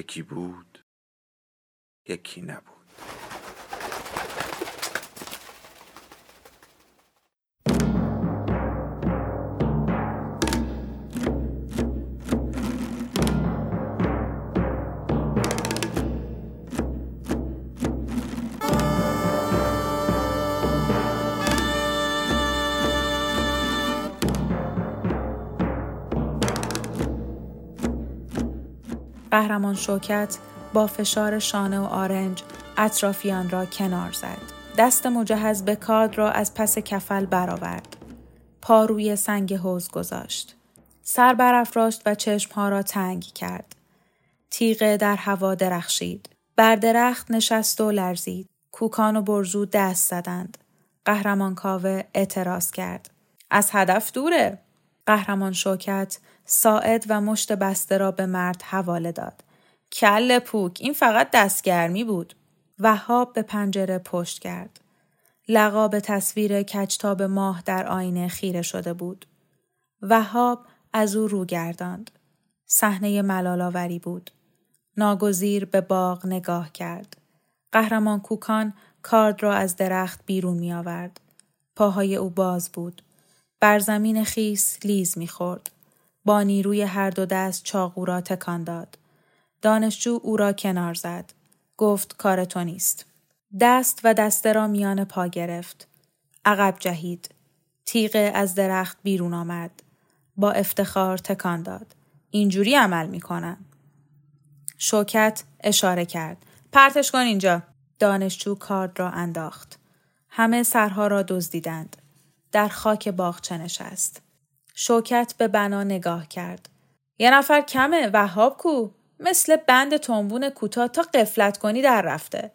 یکی بود یکی نبود. قهرمان شوکت با فشار شانه و آرنج اطرافیان را کنار زد. دست مجهز به کارد را از پس کفل برآورد. پا روی سنگ حوز گذاشت. سر برافراشت و چشمها را تنگ کرد. تیغه در هوا درخشید. بر درخت نشست و لرزید. کوکان و برزو دست زدند. قهرمان کاوه اعتراض کرد. از هدف دوره. قهرمان شوکت ساعد و مشت بسته را به مرد حواله داد. کل پوک این فقط دستگرمی بود. وهاب به پنجره پشت کرد. لقا به تصویر کچتاب ماه در آینه خیره شده بود. وهاب از او رو گرداند. صحنه ملالاوری بود. ناگزیر به باغ نگاه کرد. قهرمان کوکان کارد را از درخت بیرون می آورد. پاهای او باز بود. بر زمین خیس لیز می خورد. با نیروی هر دو دست چاقو را تکان داد. دانشجو او را کنار زد. گفت کار تو نیست. دست و دسته را میان پا گرفت. عقب جهید. تیغه از درخت بیرون آمد. با افتخار تکان داد. اینجوری عمل می‌کنن. شوکت اشاره کرد. پرتش کن اینجا. دانشجو کارد را انداخت. همه سرها را دزدیدند. در خاک باغچه نشست. شوکت به بنا نگاه کرد. یه نفر کمه وهاب کو مثل بند تنبون کوتاه تا قفلت کنی در رفته.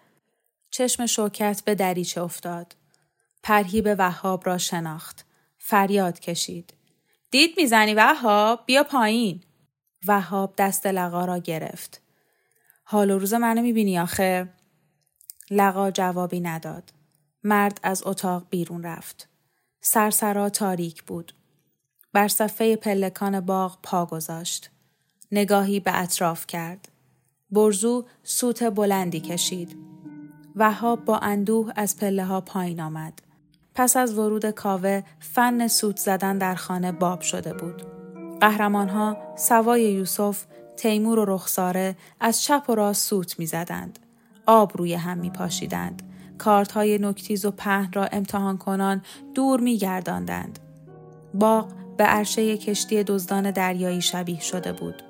چشم شوکت به دریچه افتاد. پرهیب وهاب را شناخت. فریاد کشید. دید می‌زنی وهاب بیا پایین. وهاب دست لقا را گرفت. حال و روز منو می‌بینی آخه؟ لقا جوابی نداد. مرد از اتاق بیرون رفت. سرسرا تاریک بود. بر صفحه پلکان باغ پا گذاشت. نگاهی به اطراف کرد. برزو سوت بلندی کشید. وهاب با اندوه از پله ها پایین آمد. پس از ورود کاوه فن سوت زدن در خانه باب شده بود. قهرمان ها سوای یوسف، تیمور و رخساره از چپ و راست سوت می زدند. آب روی هم می پاشیدند. کارت های نکتیز و پهن را امتحان کنان دور می گرداندند. باغ به عرشه کشتی دزدان دریایی شبیه شده بود.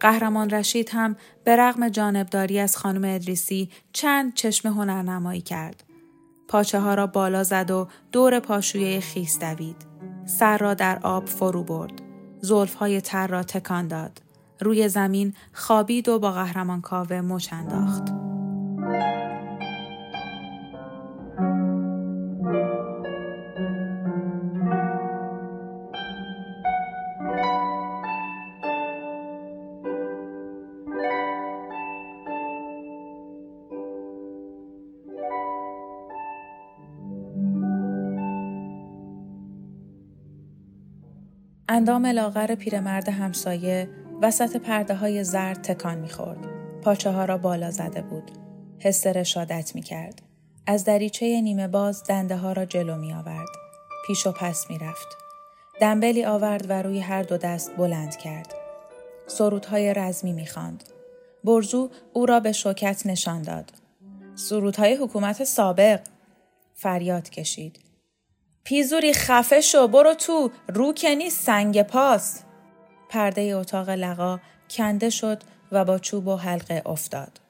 قهرمان رشید هم به رغم جانبداری از خانم ادریسی چند چشم هنرنمایی کرد. پاچه ها را بالا زد و دور پاشویه خیس دوید. سر را در آب فرو برد. زلف های تر را تکان داد. روی زمین خوابید و با قهرمان کاوه مچ انداخت. اندام لاغر پیرمرد همسایه وسط پرده های زرد تکان می‌خورد. پاچه ها را بالا زده بود. حس رشادت می کرد. از دریچه نیمه باز دنده ها را جلو می آورد. پیش و پس می رفت. دنبلی آورد و روی هر دو دست بلند کرد. سرودهای رزمی می خاند. برزو او را به شوکت نشان داد. سرودهای حکومت سابق فریاد کشید. پیزوری خفه شو برو تو رو که سنگ پاس پرده اتاق لقا کنده شد و با چوب و حلقه افتاد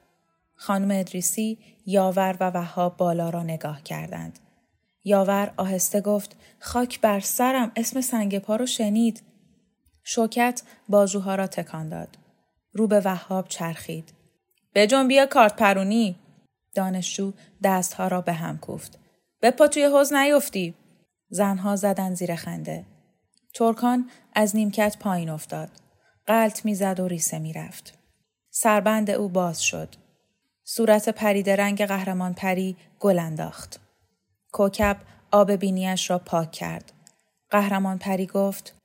خانم ادریسی یاور و وهاب بالا را نگاه کردند یاور آهسته گفت خاک بر سرم اسم سنگ پا رو شنید شوکت بازوها را تکان داد. رو به وهاب چرخید. بجون بیا کارت پرونی. دانشجو دستها را به هم کوفت. بپا توی حوز نیفتی. زنها زدن زیر خنده. ترکان از نیمکت پایین افتاد. قلط می‌زد و ریسه می‌رفت. سربند او باز شد. صورت پرید رنگ قهرمان پری گل انداخت. کوکب آب بینیش را پاک کرد. قهرمان پری گفت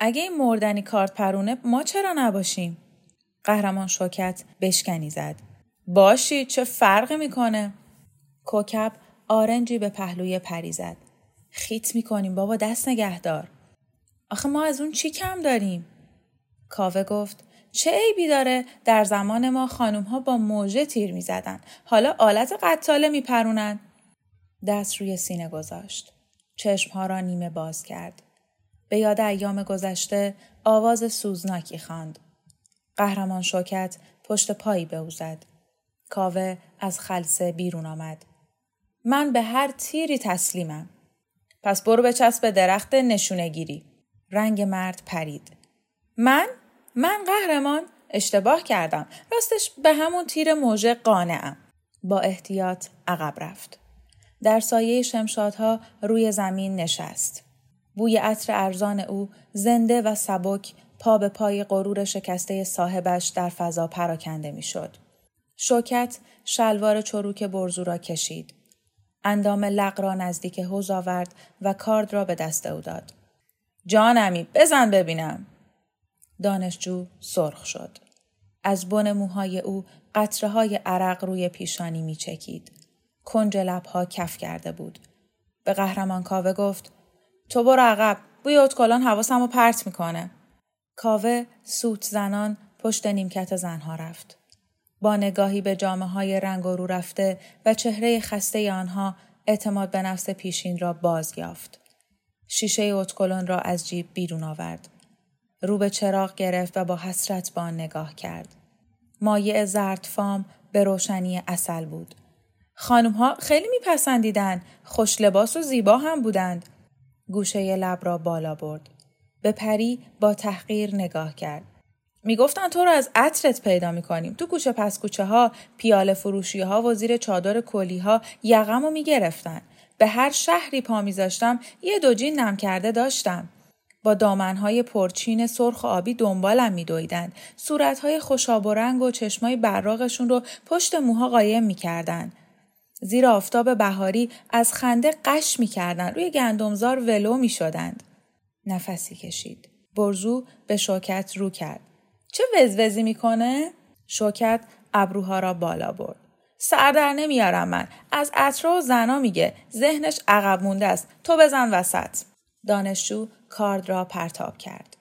اگه این مردنی کارت پرونه ما چرا نباشیم؟ قهرمان شوکت بشکنی زد. باشی چه فرقی می‌کنه؟ کوکب آرنجی به پهلوی پری زد. خیت می‌کنیم بابا دست نگهدار. آخه ما از اون چی کم داریم؟ کاوه گفت چه عیبی داره در زمان ما خانوم ها با موژه تیر می زدن. حالا آلت قتاله می پرونن. دست روی سینه گذاشت. چشمها را نیمه باز کرد. به یاد ایام گذشته آواز سوزناکی خواند. قهرمان شوکت پشت پایی به او زد. کاوه از خلصه بیرون آمد. من به هر تیری تسلیمم. پس برو به چسب درخت نشونه گیری. رنگ مرد پرید. من؟ من قهرمان؟ اشتباه کردم. راستش به همون تیر موژه قانعم. با احتیاط عقب رفت. در سایه شمشادها روی زمین نشست. بوی عطر ارزان او زنده و سبک پا به پای غرور شکسته صاحبش در فضا پراکنده می‌شد. شوکت شلوار چروک برزو را کشید. اندام لق را نزدیک حوز آورد و کارد را به دست او داد. جانمی بزن ببینم. دانشجو سرخ شد. از بن موهای او قطره های عرق روی پیشانی می چکید. کنج لبها کف کرده بود. به قهرمان کاوه گفت تو برو عقب بوی اتکلان حواسم رو پرت می‌کنه. کاوه سوت زنان پشت نیمکت زنها رفت. با نگاهی به جامعه های رنگ و رو رفته و چهره خسته آنها اعتماد به نفس پیشین را باز یافت. شیشه اتکلون را از جیب بیرون آورد. رو به چراغ گرفت و با حسرت با آن نگاه کرد. مایع زرد فام به روشنی اصل بود. خانم ها خیلی میپسندیدند. خوش لباس و زیبا هم بودند. گوشه لب را بالا برد. به پری با تحقیر نگاه کرد. می‌گفتن تو رو از عطرت پیدا می‌کنیم. تو کوچه پس کوچه ها پیاله فروشی ها و زیر چادر کلی ها یقم رو می‌گرفتن. به هر شهری پا میذاشتم یه دو جین نم کرده داشتم. با دامنهای پرچین سرخ و آبی دنبالم میدویدند. صورتهای خوشاب و رنگ و چشمای براغشون رو پشت موها قایم می‌کردند. زیر آفتاب بهاری از خنده قش می‌کردند. روی گندمزار ولو می‌شدند. نفسی کشید. برزو به شوکت رو کرد. چه وزوزی می‌کنه؟ شوکت ابروها را بالا برد. سر در نمیارم من. از اطرا و زنا میگه. ذهنش عقب مونده است. تو بزن وسط. دانشجو کارد را پرتاب کرد.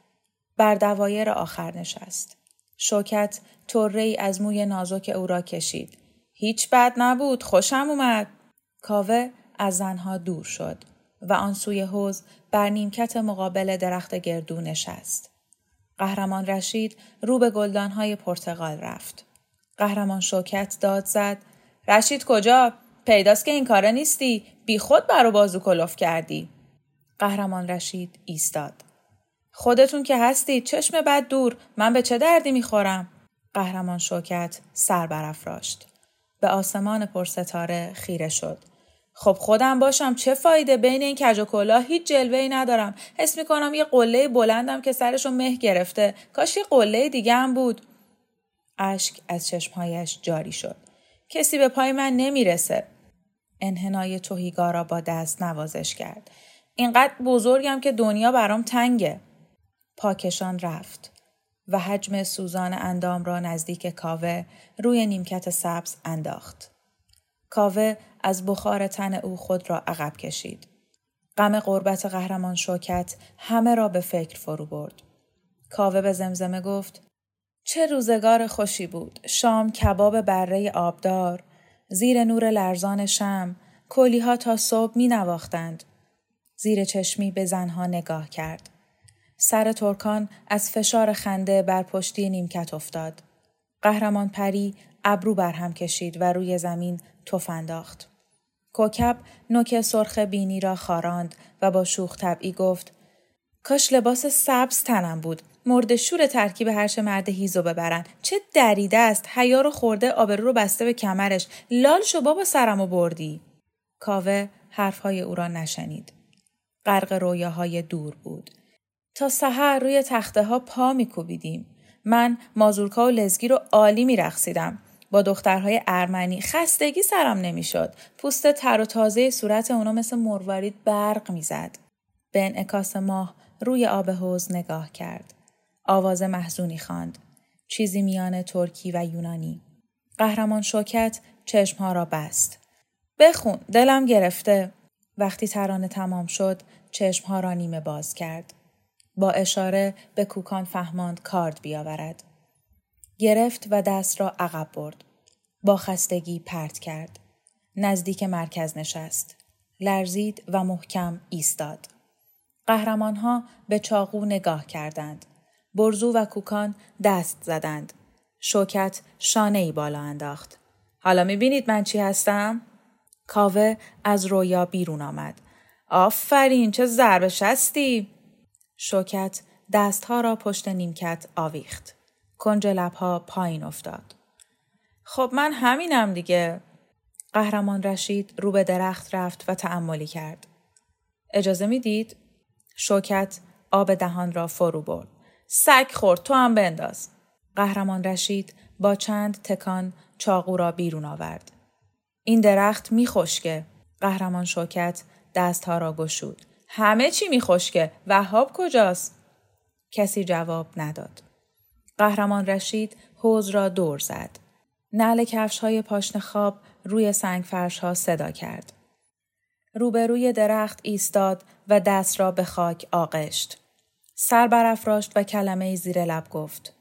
بر دوایر آخر نشست. شوکت طره ای از موی نازک او را کشید. هیچ بد نبود. خوشم اومد. کاوه از زنها دور شد و آن سوی حوز بر نیمکت مقابل درخت گردو نشست. قهرمان رشید رو به گلدانهای پرتغال رفت. قهرمان شوکت داد زد. رشید کجا؟ پیداست که این کاره نیستی. بی خود برو بازو کلوف کردی. قهرمان رشید ایستاد. خودتون که هستید چشم بد دور من به چه دردی می‌خورم؟ قهرمان شوکت سر برافراشت. به آسمان پرستاره خیره شد. خب خودم باشم چه فایده؟ بین این کج و کلاه هیچ جلوه ای ندارم. حس می‌کنم یه قله بلندم که سرشو مه گرفته. کاش یه قله دیگه هم بود. اشک از چشمهایش جاری شد. کسی به پای من نمی‌رسه. انحنای توهیگا را با دست نوازش کرد. اینقدر بزرگم که دنیا برام تنگه. پاکشان رفت و حجم سوزان اندام را نزدیک کاوه روی نیمکت سبز انداخت. کاوه از بخار تن او خود را عقب کشید. غم قربت قهرمان شوکت همه را به فکر فرو برد. کاوه به زمزمه گفت چه روزگار خوشی بود. شام کباب بره آبدار، زیر نور لرزان شم، کلیها تا صبح می نواختند. زیر چشمی به زنها نگاه کرد. سر ترکان از فشار خنده بر پشتی نیمکت افتاد. قهرمان پری ابرو بر هم کشید و روی زمین تف انداخت. کوکب نوک سرخ بینی را خاراند و با شوخ طبعی گفت کاش لباس سبز تنم بود. مرد شور ترکیب هرچه مرد هیزو ببرن. چه دریده است. حیا رو خورده آبرو رو بسته به کمرش. لال شو بابا سرمو بردی. کاوه حرفهای او را نشنید. غرق رویاهای دور بود. تا سحر روی تخته ها پا میکوبیدیم. من مازورکا و لزگی رو عالی میرقصیدم. با دخترهای ارمنی خستگی سرم نمی‌شد. پوست تر و تازه صورت اونا مثل مروارید برق می‌زد. به انعکاس ماه روی آب حوز نگاه کرد. آواز محزونی خواند. چیزی میان ترکی و یونانی. قهرمان شوکت چشمها را بست. بخون دلم گرفته. وقتی ترانه تمام شد چشمها را نیمه باز کرد. با اشاره به کوکان فهماند کارد بیاورد. گرفت و دست را عقب برد. با خستگی پرت کرد. نزدیک مرکز نشست. لرزید و محکم ایستاد. قهرمانها به چاقو نگاه کردند. برزو و کوکان دست زدند. شوکت شانه ای بالا انداخت. حالا می‌بینید من چی هستم؟ کاوه از رویا بیرون آمد. آفرین چه ضربه شستی! شوکت دستها را پشت نیمکت آویخت کنج لبها پایین افتاد خب من همینم دیگه. قهرمان رشید رو به درخت رفت و تعملی کرد. اجازه می‌دید؟ شوکت آب دهان را فرو برد. سگ خورد تو هم بنداز. قهرمان رشید با چند تکان چاقو را بیرون آورد. این درخت میخشکه. قهرمان شوکت دستها را گشود. همه چی میخشکه. وهاب کجاست؟ کسی جواب نداد. قهرمان رشید حوز را دور زد. نعل کفش های پاشن خواب روی سنگ فرش ها صدا کرد. روبروی درخت ایستاد و دست را به خاک آغشت. سر برافراشت و کلمه زیر لب گفت.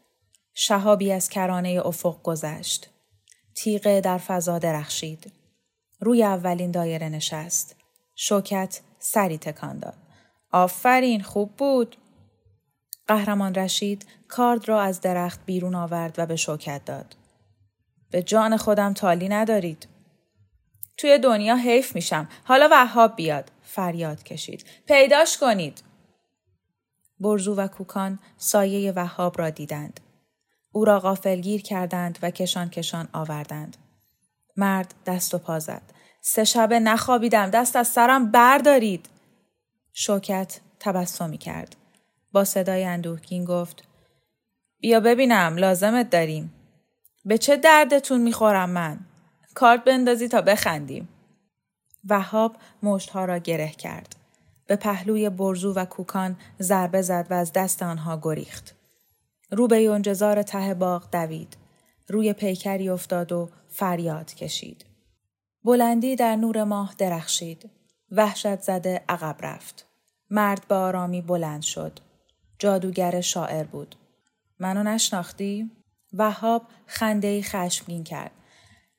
شهابی از کرانه افق گذشت. تیغه در فضا درخشید. روی اولین دایره نشست. شوکت سری تکان داد. آفرین خوب بود. قهرمان رشید کارد را از درخت بیرون آورد و به شوکت داد. به جان خودم تالی ندارید. توی دنیا حیف میشم. حالا وهاب بیاد. فریاد کشید. پیداش کنید. برزو و کوکان سایه وهاب را دیدند. او را غافلگیر کردند و کشان کشان آوردند. مرد دست و پا زد. سه شبه نخوابیدم دست از سرم بردارید. شوکت تبسمی کرد. با صدای اندوهگین گفت بیا ببینم لازمت داریم. به چه دردتون می‌خورم من؟ کارت بندازی تا بخندیم. وهاب مشتها را گره کرد. به پهلوی برزو و کوکان ضربه زد و از دست آنها گریخت. رو به یونجزار ته باغ دوید. روی پیکری افتاد و فریاد کشید. بلندی در نور ماه درخشید. وحشت زده عقب رفت. مرد به آرامی بلند شد. جادوگر شاعر بود. منو نشناختی؟ وهاب خنده خشمگین کرد.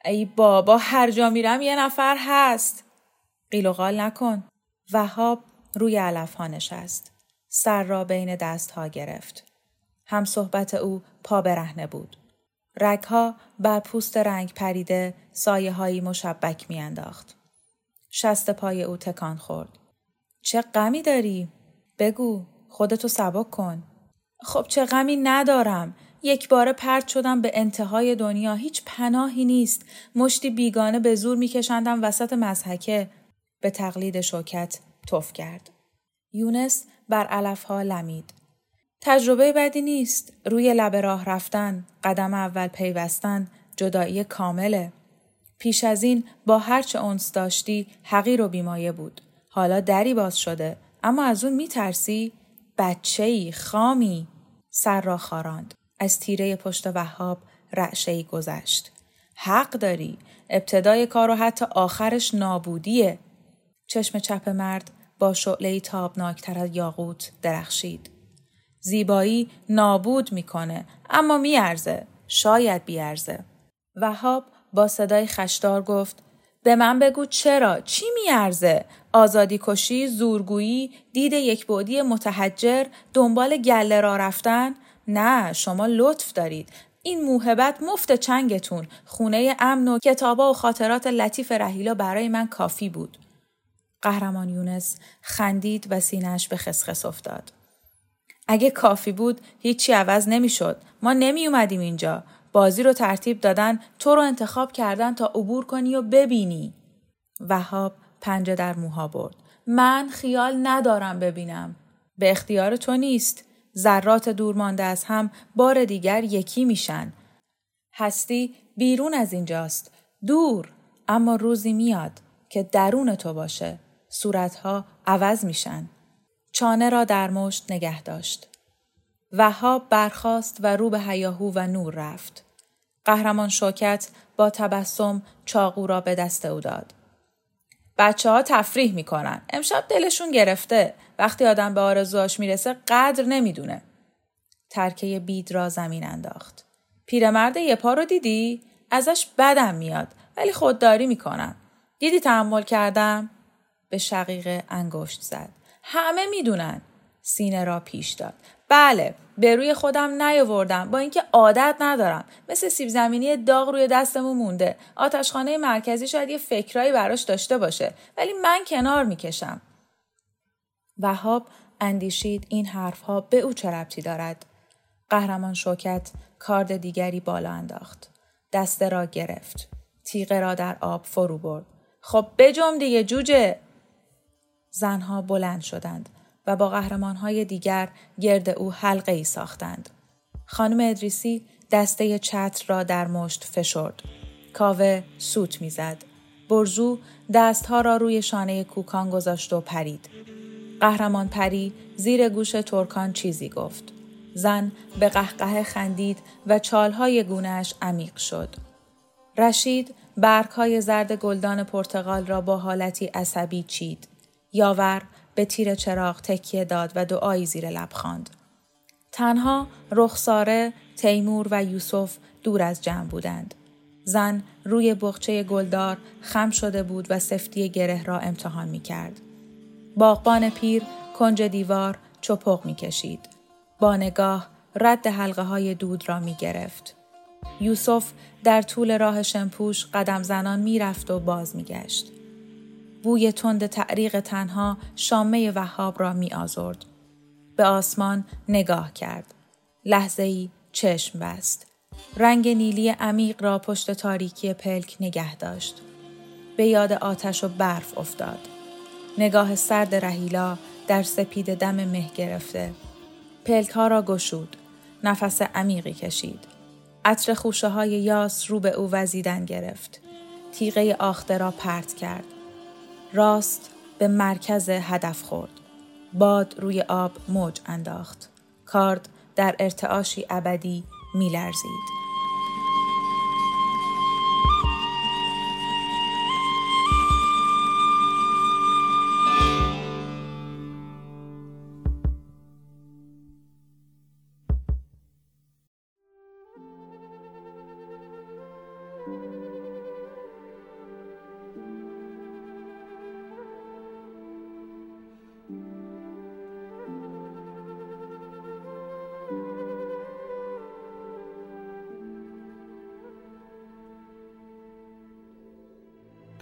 ای بابا هر جا میرم یه نفر هست. قیل و قال نکن. وهاب روی علف ها نشست. سر را بین دست ها گرفت. هم صحبت او پا برهنه بود. رگها بر پوست رنگ پریده سایه هایی مشبک میانداخت. شست پای او تکان خورد. چه غمی داری؟ بگو خودتو سبک کن. خب چه غمی ندارم. یک بار پرت شدم به انتهای دنیا هیچ پناهی نیست مشتی بیگانه به زور میکشندم وسط مزحکه به تقلید شوکت توف کرد یونس بر علفها لمید تجربه بدی نیست روی لب راه رفتن قدم اول پیوستن جدایی کامله پیش از این با هرچه اونس داشتی حقیر و بیمایه بود حالا دری باز شده اما از اون میترسی بچه ای خامی سر را خاراند از تیره پشت وهاب رعشهی گذشت. حق داری. ابتدای کار و حتی آخرش نابودیه. چشم چپ مرد با شعله تابناکتر از یاقوت درخشید. زیبایی نابود می‌کنه اما میارزه. شاید بیارزه. وهاب با صدای خشدار گفت به من بگو چرا؟ چی میارزه؟ آزادی کشی، زورگویی، دید یک بودی متحجر، دنبال گله را رفتن؟ نه شما لطف دارید این موهبت مفت چنگتون خونه امن و کتابا و خاطرات لطیف رهیلا برای من کافی بود قهرمان یونس خندید و سینش به خسخس افتاد اگه کافی بود هیچی عوض نمی‌شد. ما نمی اومدیم اینجا. بازی رو ترتیب دادن تو رو انتخاب کردن تا عبور کنی و ببینی. وهاب پنجه در موها برد. من خیال ندارم ببینم. به اختیار تو نیست. ذرات دور مانده از هم بار دیگر یکی میشن. هستی بیرون از اینجاست. دور. اما روزی میاد که درون تو باشه. صورتها عوض میشن. چانه را در مشت نگه داشت. وهاب برخاست و رو به هیاهو و نور رفت. قهرمان شوکت با تبسم چاقو را به دست او داد. بچه ها تفریح می‌کنن. امشب دلشون گرفته. وقتی آدم به آرزوهاش می‌رسه قدر نمی‌دونه. ترکه بید را زمین انداخت. پیرمرد یه پا رو دیدی؟ ازش بدم میاد ولی خودداری می‌کنم. دیدی تحمل کردم؟ به شقیقه انگشت زد. همه می‌دونن. سینه را پیش داد. بله به روی خودم نیاوردم با اینکه عادت ندارم. مثل سیب زمینی داغ روی دستمون مونده. آتشخانه مرکزی شاید یه فکرایی براش داشته باشه ولی من کنار می‌کشم. وهاب اندیشید این حرفها به او چه ربطی دارد. قهرمان شوکت کارد دیگری بالا انداخت. دسته را گرفت. تیغه را در آب فرو برد. خب بجم دیگه جوجه. زنها بلند شدند و با قهرمانهای دیگر گرد او حلقه ای ساختند. خانم ادریسی دسته چتر را در مشت فشرد. کاوه سوت می‌زد. برزو دستها را روی شانه کوکان گذاشت و پرید. قهرمان پری زیر گوش ترکان چیزی گفت. زن به قهقه خندید و چالهای گونهش عمیق شد. رشید برگهای زرد گلدان پرتغال را با حالتی عصبی چید. یاور به تیر چراغ تکیه داد و دعایی زیر لب خواند. تنها رخساره، تیمور و یوسف دور از جمع بودند. زن روی بخچه گلدار خم شده بود و سفتی گره را امتحان می کرد. باغبان پیر کنج دیوار چپق می کشید. با نگاه رد حلقه های دود را می گرفت. یوسف در طول راه شمپوش قدم زنان می رفت و باز می گشت. بوی تند تعریق تنها شامه وهاب را می آزرد. به آسمان نگاه کرد. لحظه ای چشم بست. رنگ نیلی عمیق را پشت تاریکی پلک نگه داشت. به یاد آتش و برف افتاد. نگاه سرد رهیلا در سپید دم مه گرفته. پلک ها را گشود. نفس عمیقی کشید. عطر خوشه های یاس رو به او وزیدن گرفت. تیغه آخته را پرت کرد. راست به مرکز هدف خورد. باد روی آب موج انداخت. کارد در ارتعاشی ابدی میلرزید.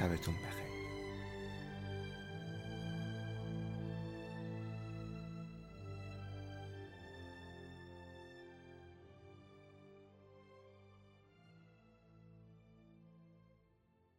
شبتون بخیر.